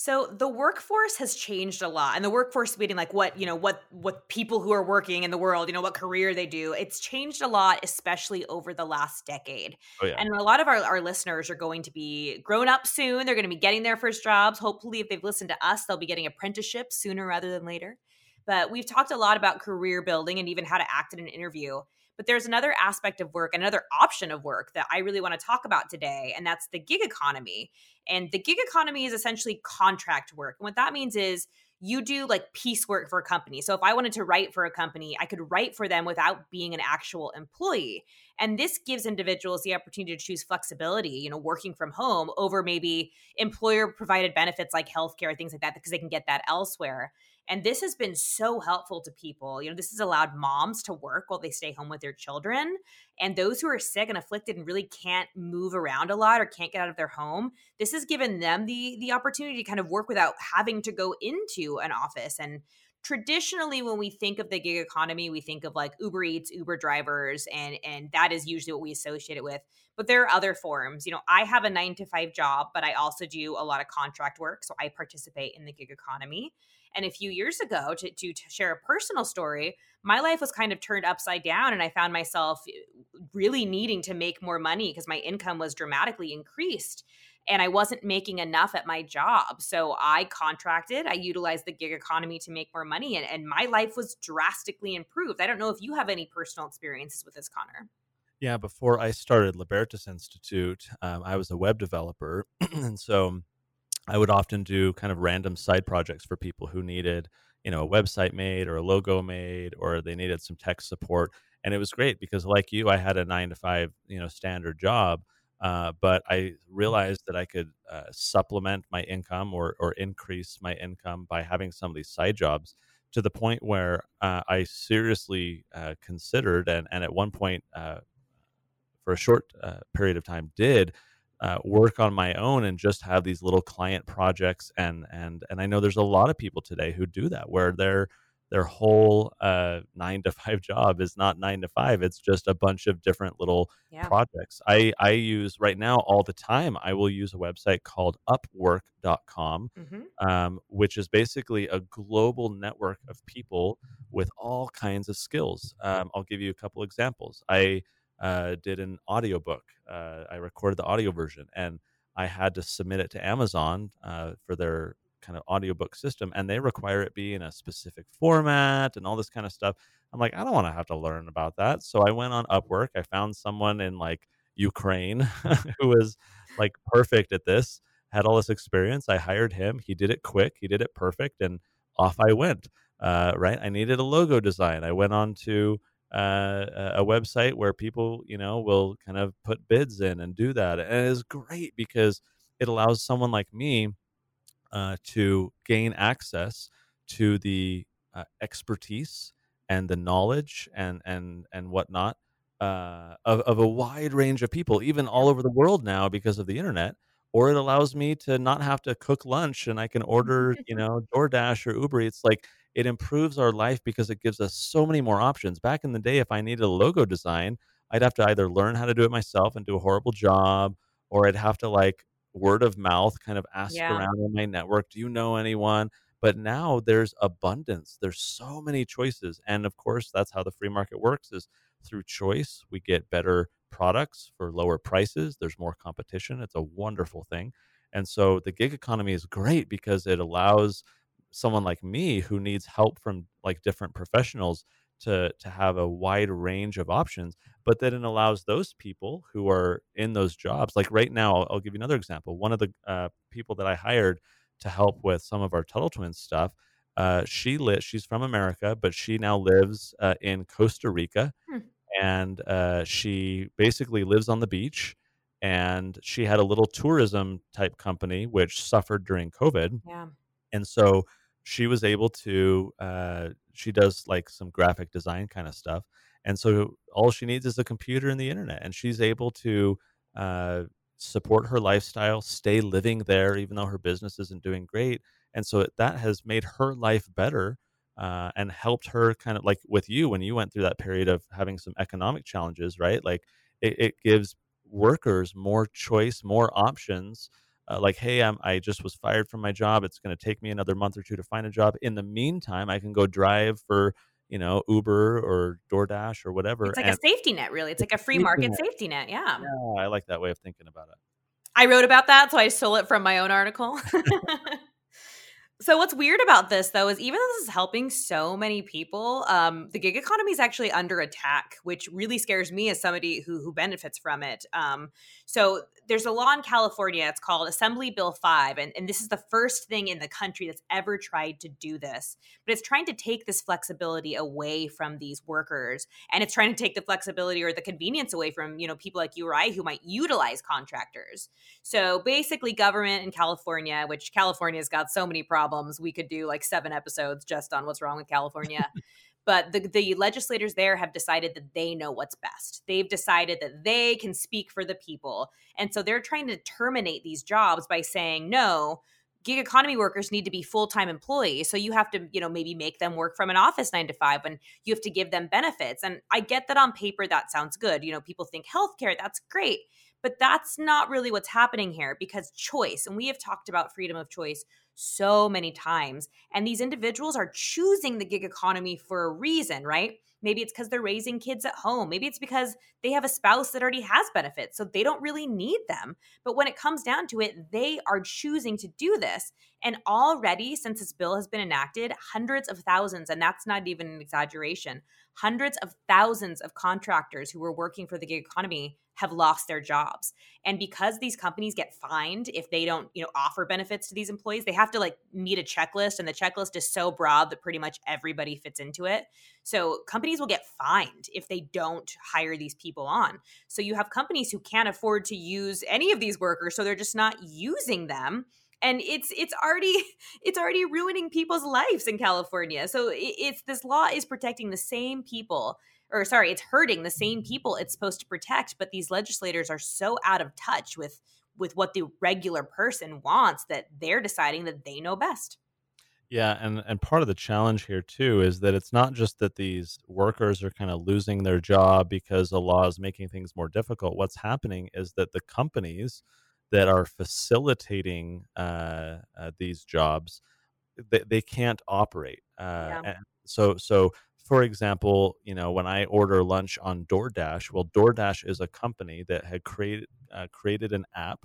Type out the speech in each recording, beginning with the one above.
So the workforce has changed a lot, and the workforce meaning like what you know, what what people who are working in the world, you know, what career they do. It's changed a lot, especially over the last decade. Oh, yeah. And a lot of our, our listeners are going to be grown up soon. They're going to be getting their first jobs. Hopefully, if they've listened to us, they'll be getting apprenticeships sooner rather than later. But we've talked a lot about career building and even how to act in an interview. But there's another aspect of work, another option of work that I really want to talk about today, and that's the gig economy. And the gig economy is essentially contract work. And what that means is you do like piecework for a company. So if I wanted to write for a company, I could write for them without being an actual employee. And this gives individuals the opportunity to choose flexibility, you know, working from home over maybe employer provided benefits like healthcare, things like that, because they can get that elsewhere. And this has been so helpful to people. You know, this has allowed moms to work while they stay home with their children. And those who are sick and afflicted and really can't move around a lot or can't get out of their home, this has given them the the opportunity to kind of work without having to go into an office. And traditionally when we think of the gig economy, we think of like Uber Eats, Uber drivers, and and that is usually what we associate it with. But there are other forms. You know, I have a nine to five job, but I also do a lot of contract work. So I participate in the gig economy. And a few years ago, to, to, to share a personal story, my life was kind of turned upside down, and I found myself eh, really needing to make more money because my income was dramatically increased and I wasn't making enough at my job. So I contracted, I utilized the gig economy to make more money, and, and my life was drastically improved. I don't know if you have any personal experiences with this, Connor. Yeah, before I started Libertas Institute, um, I was a web developer. and so I would often do kind of random side projects for people who needed, you know, a website made or a logo made or they needed some tech support. And it was great because, like you, I had a nine to five, you know, standard job. Uh, but I realized that I could uh, supplement my income or, or increase my income by having some of these side jobs to the point where uh, I seriously uh, considered and, and at one point uh, for a short uh, period of time did uh, work on my own and just have these little client projects and and and I know there's a lot of people today who do that where their their whole uh, nine to five job is not nine to five it's just a bunch of different little yeah. projects I I use right now all the time I will use a website called Upwork.com mm-hmm. um, which is basically a global network of people with all kinds of skills um, I'll give you a couple examples I uh, did an audiobook. Uh, I recorded the audio version and I had to submit it to Amazon uh, for their kind of audiobook system. And they require it be in a specific format and all this kind of stuff. I'm like, I don't want to have to learn about that. So I went on Upwork. I found someone in like Ukraine who was like perfect at this, had all this experience. I hired him. He did it quick, he did it perfect. And off I went. Uh, right. I needed a logo design. I went on to uh, a website where people, you know, will kind of put bids in and do that. And it is great because it allows someone like me uh, to gain access to the uh, expertise and the knowledge and and and whatnot uh, of of a wide range of people, even all over the world now because of the internet. Or it allows me to not have to cook lunch and I can order, you know, DoorDash or Uber Eats Like it improves our life because it gives us so many more options. Back in the day, if I needed a logo design, I'd have to either learn how to do it myself and do a horrible job, or I'd have to like word of mouth kind of ask yeah. around in my network, do you know anyone? But now there's abundance. There's so many choices. And of course, that's how the free market works is through choice, we get better products for lower prices. There's more competition. It's a wonderful thing. And so the gig economy is great because it allows someone like me who needs help from like different professionals to to have a wide range of options but then it allows those people who are in those jobs like right now i'll, I'll give you another example one of the uh, people that i hired to help with some of our tuttle twins stuff uh, she lit she's from america but she now lives uh, in costa rica hmm. and uh, she basically lives on the beach and she had a little tourism type company which suffered during covid yeah and so she was able to uh, she does like some graphic design kind of stuff and so all she needs is a computer and the internet and she's able to uh, support her lifestyle, stay living there, even though her business isn't doing great. And so that has made her life better uh, and helped her kind of like with you when you went through that period of having some economic challenges, right? Like it, it gives workers more choice, more options. Uh, like, hey, I'm, I just was fired from my job. It's going to take me another month or two to find a job. In the meantime, I can go drive for you know Uber or DoorDash or whatever. It's like and a safety net, really. It's like a free market safety net. Yeah. Yeah, I like that way of thinking about it. I wrote about that, so I stole it from my own article. So what's weird about this though is even though this is helping so many people, um, the gig economy is actually under attack, which really scares me as somebody who who benefits from it. Um, so there's a law in California. It's called Assembly Bill 5. And, and this is the first thing in the country that's ever tried to do this. But it's trying to take this flexibility away from these workers. And it's trying to take the flexibility or the convenience away from, you know, people like you or I who might utilize contractors. So basically, government in California, which California's got so many problems, we could do like seven episodes just on what's wrong with California. but the, the legislators there have decided that they know what's best. They've decided that they can speak for the people. And so they're trying to terminate these jobs by saying, no, gig economy workers need to be full-time employees so you have to you know maybe make them work from an office 9 to 5 and you have to give them benefits and i get that on paper that sounds good you know people think healthcare that's great but that's not really what's happening here because choice and we have talked about freedom of choice so many times. And these individuals are choosing the gig economy for a reason, right? Maybe it's because they're raising kids at home. Maybe it's because they have a spouse that already has benefits, so they don't really need them. But when it comes down to it, they are choosing to do this. And already, since this bill has been enacted, hundreds of thousands, and that's not even an exaggeration, hundreds of thousands of contractors who were working for the gig economy have lost their jobs. And because these companies get fined if they don't, you know, offer benefits to these employees, they have to like meet a checklist and the checklist is so broad that pretty much everybody fits into it. So companies will get fined if they don't hire these people on. So you have companies who can't afford to use any of these workers so they're just not using them and it's it's already it's already ruining people's lives in California. So it's this law is protecting the same people or sorry, it's hurting the same people it's supposed to protect, but these legislators are so out of touch with with what the regular person wants that they're deciding that they know best. Yeah, and and part of the challenge here too is that it's not just that these workers are kind of losing their job because the law is making things more difficult. What's happening is that the companies that are facilitating uh, uh, these jobs they, they can't operate. Uh, yeah. so so for example, you know, when I order lunch on DoorDash, well, DoorDash is a company that had created uh, created an app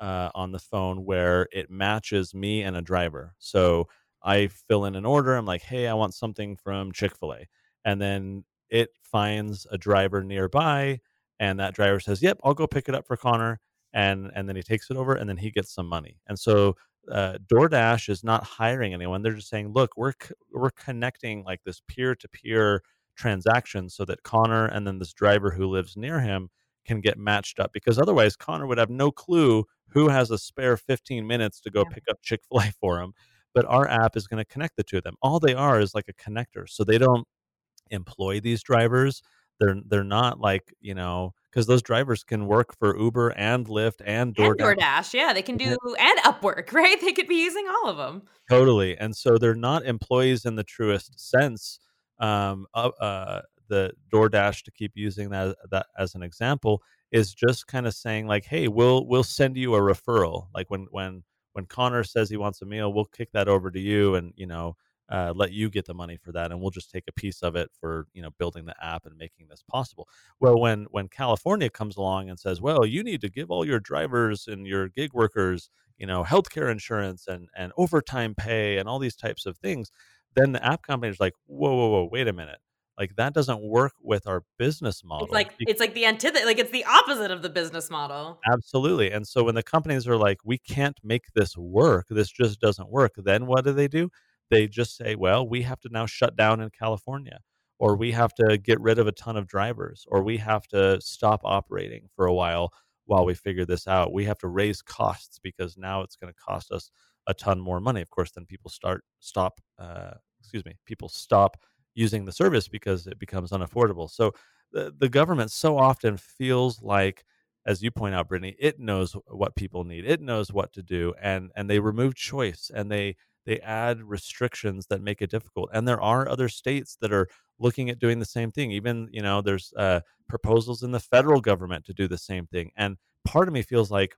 uh, on the phone where it matches me and a driver. So I fill in an order. I'm like, hey, I want something from Chick Fil A, and then it finds a driver nearby, and that driver says, "Yep, I'll go pick it up for Connor." And and then he takes it over, and then he gets some money. And so uh, DoorDash is not hiring anyone. They're just saying, look, we're we're connecting like this peer to peer transaction so that Connor and then this driver who lives near him can get matched up because otherwise Connor would have no clue who has a spare 15 minutes to go yeah. pick up Chick-fil-A for him. But our app is going to connect the two of them. All they are is like a connector. So they don't employ these drivers. They're they're not like, you know, because those drivers can work for Uber and Lyft and DoorDash. And DoorDash, yeah, they can do and Upwork, right? They could be using all of them. Totally, and so they're not employees in the truest sense. Um, uh, the DoorDash to keep using that that as an example is just kind of saying like, hey, we'll we'll send you a referral. Like when when when Connor says he wants a meal, we'll kick that over to you, and you know uh, let you get the money for that and we'll just take a piece of it for you know building the app and making this possible. Well when when california comes along and says well you need to give all your drivers and your gig workers you know healthcare insurance and and overtime pay and all these types of things then the app company is like whoa whoa whoa wait a minute. Like that doesn't work with our business model it's like it's like the antithesis like it's the opposite of the business model. Absolutely and so when the companies are like we can't make this work this just doesn't work then what do they do they just say, well, we have to now shut down in California, or we have to get rid of a ton of drivers, or we have to stop operating for a while while we figure this out. We have to raise costs because now it's going to cost us a ton more money. Of course, then people start stop. Uh, excuse me, people stop using the service because it becomes unaffordable. So the, the government so often feels like as you point out, Brittany, it knows what people need. It knows what to do, and and they remove choice and they they add restrictions that make it difficult. And there are other states that are looking at doing the same thing. Even you know, there's uh, proposals in the federal government to do the same thing. And part of me feels like,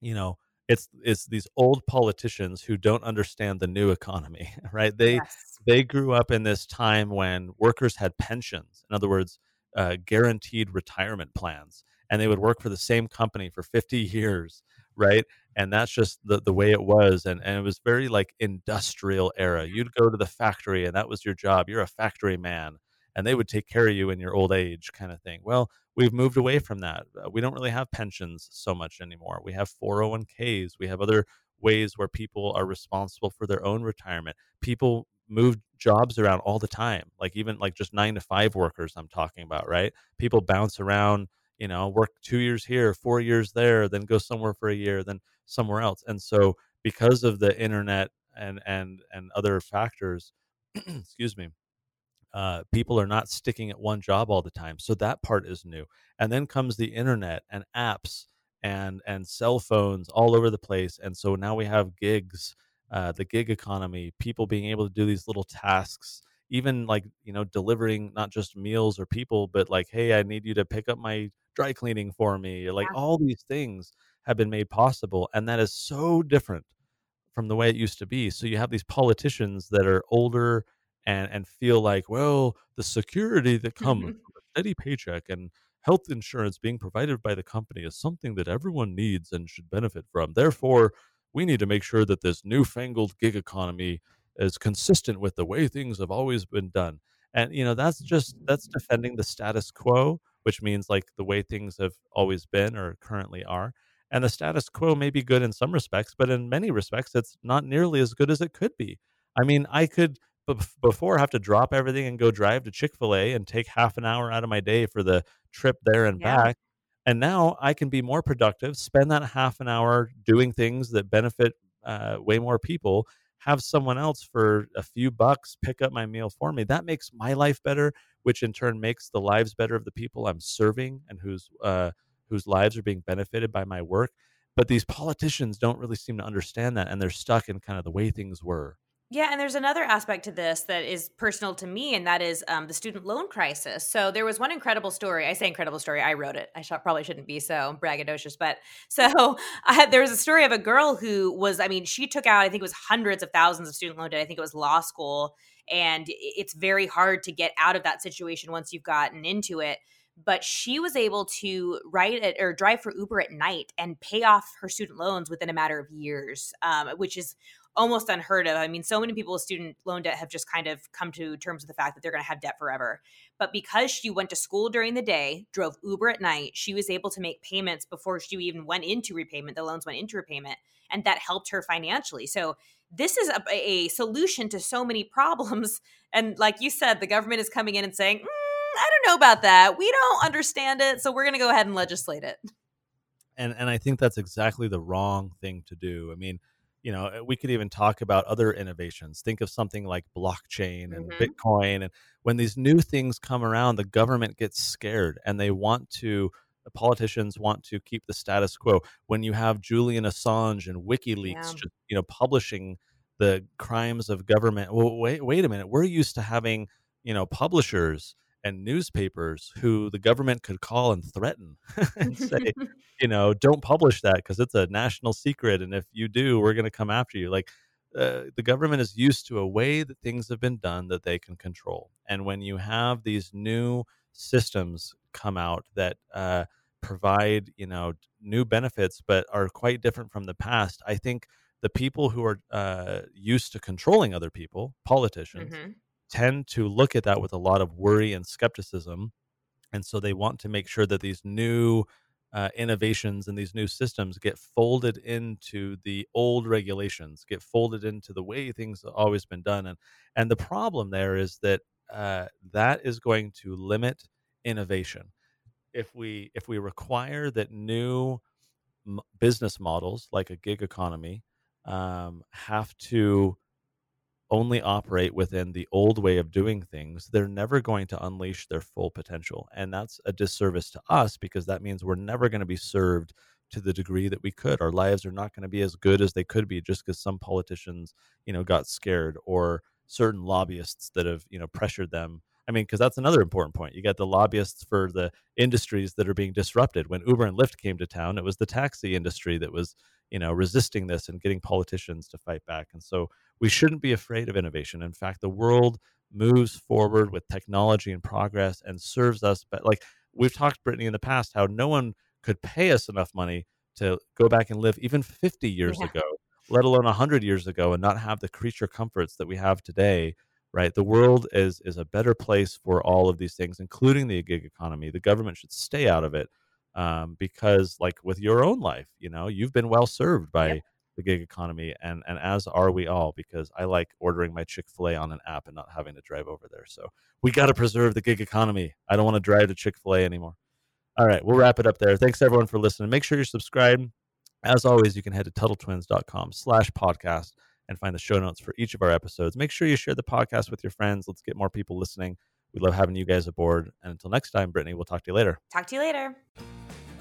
you know, it's it's these old politicians who don't understand the new economy, right? They yes. they grew up in this time when workers had pensions. In other words, uh, guaranteed retirement plans and they would work for the same company for 50 years right? And that's just the, the way it was and, and it was very like industrial era. You'd go to the factory and that was your job. You're a factory man and they would take care of you in your old age kind of thing. Well we've moved away from that. Uh, we don't really have pensions so much anymore. We have 401ks we have other ways where people are responsible for their own retirement. People move jobs around all the time like even like just nine to five workers i'm talking about right? People bounce around you know work two years here four years there then go somewhere for a year then somewhere else. And so because of the internet and and and other factors excuse me uh, people are not sticking at one job all the time. So that part is new. And then comes the internet and apps and and cell phones all over the place. And so now we have gigs uh, the gig economy people being able to do these little tasks even like you know delivering not just meals or people but like hey i need you to pick up my dry cleaning for me. Like yeah. all these things have been made possible. And that is so different from the way it used to be. So you have these politicians that are older and, and feel like, well, the security that comes from a steady paycheck and health insurance being provided by the company is something that everyone needs and should benefit from. Therefore, we need to make sure that this newfangled gig economy is consistent with the way things have always been done. And you know, that's just that's defending the status quo which means like the way things have always been or currently are. And the status quo may be good in some respects, but in many respects, it's not nearly as good as it could be. I mean, I could before have to drop everything and go drive to Chick fil A and take half an hour out of my day for the trip there and yeah. back. And now I can be more productive, spend that half an hour doing things that benefit uh, way more people, have someone else for a few bucks pick up my meal for me. That makes my life better, which in turn makes the lives better of the people I'm serving and whose uh, whose lives are being benefited by my work. But these politicians don't really seem to understand that, and they're stuck in kind of the way things were. Yeah, and there's another aspect to this that is personal to me, and that is um, the student loan crisis. So there was one incredible story. I say incredible story. I wrote it. I sh- probably shouldn't be so braggadocious, but so I, there was a story of a girl who was. I mean, she took out. I think it was hundreds of thousands of student loan debt. I think it was law school, and it's very hard to get out of that situation once you've gotten into it but she was able to ride it or drive for Uber at night and pay off her student loans within a matter of years, um, which is almost unheard of. I mean, so many people with student loan debt have just kind of come to terms with the fact that they're going to have debt forever. But because she went to school during the day, drove Uber at night, she was able to make payments before she even went into repayment. The loans went into repayment, and that helped her financially. So this is a, a solution to so many problems. And like you said, the government is coming in and saying, mm, I don't know about that. We don't understand it, so we're going to go ahead and legislate it. And and I think that's exactly the wrong thing to do. I mean, you know eh, we could even talk about other innovations think of something like blockchain and mm-hmm. bitcoin and when these new things come around the government gets scared and they want to the politicians want to keep the status quo when you have julian assange and wikileaks yeah. just you know publishing the crimes of government well wait wait a minute we're used to having you know publishers and newspapers who the government could call and threaten and say, you know, don't publish that because it's a national secret. And if you do, we're going to come after you. Like uh, the government is used to a way that things have been done that they can control. And when you have these new systems come out that uh, provide, you know, new benefits, but are quite different from the past, I think the people who are uh, used to controlling other people, politicians, mm-hmm tend to look at that with a lot of worry and skepticism. And so they want to make sure that these new uh, innovations and these new systems get folded into the old regulations, get folded into the way things have always been done. And, and the problem there is that uh, that is going to limit innovation. If we if we require that new m- business models like a gig economy um, have to only operate within the old way of doing things, they're never going to unleash their full potential. And that's a disservice to us because that means we're never going to be served to the degree that we could. Our lives are not going to be as good as they could be just because some politicians, you know, got scared or certain lobbyists that have, you know, pressured them. I mean, because that's another important point. You got the lobbyists for the industries that are being disrupted. When Uber and Lyft came to town, it was the taxi industry that was, you know, resisting this and getting politicians to fight back. And so we shouldn't be afraid of innovation. In fact, the world moves forward with technology and progress and serves us. But like we've talked, Brittany, in the past, how no one could pay us enough money to go back and live even 50 years yeah. ago, let alone 100 years ago, and not have the creature comforts that we have today. Right, the world is is a better place for all of these things, including the gig economy. The government should stay out of it um, because, like with your own life, you know, you've been well served by yep the gig economy and and as are we all because I like ordering my Chick-fil-A on an app and not having to drive over there. So we got to preserve the gig economy. I don't want to drive to Chick-fil-A anymore. All right, we'll wrap it up there. Thanks everyone for listening. Make sure you're subscribed. As always, you can head to TuttleTwins.com slash podcast and find the show notes for each of our episodes. Make sure you share the podcast with your friends. Let's get more people listening. We love having you guys aboard. And until next time, Brittany, we'll talk to you later. Talk to you later.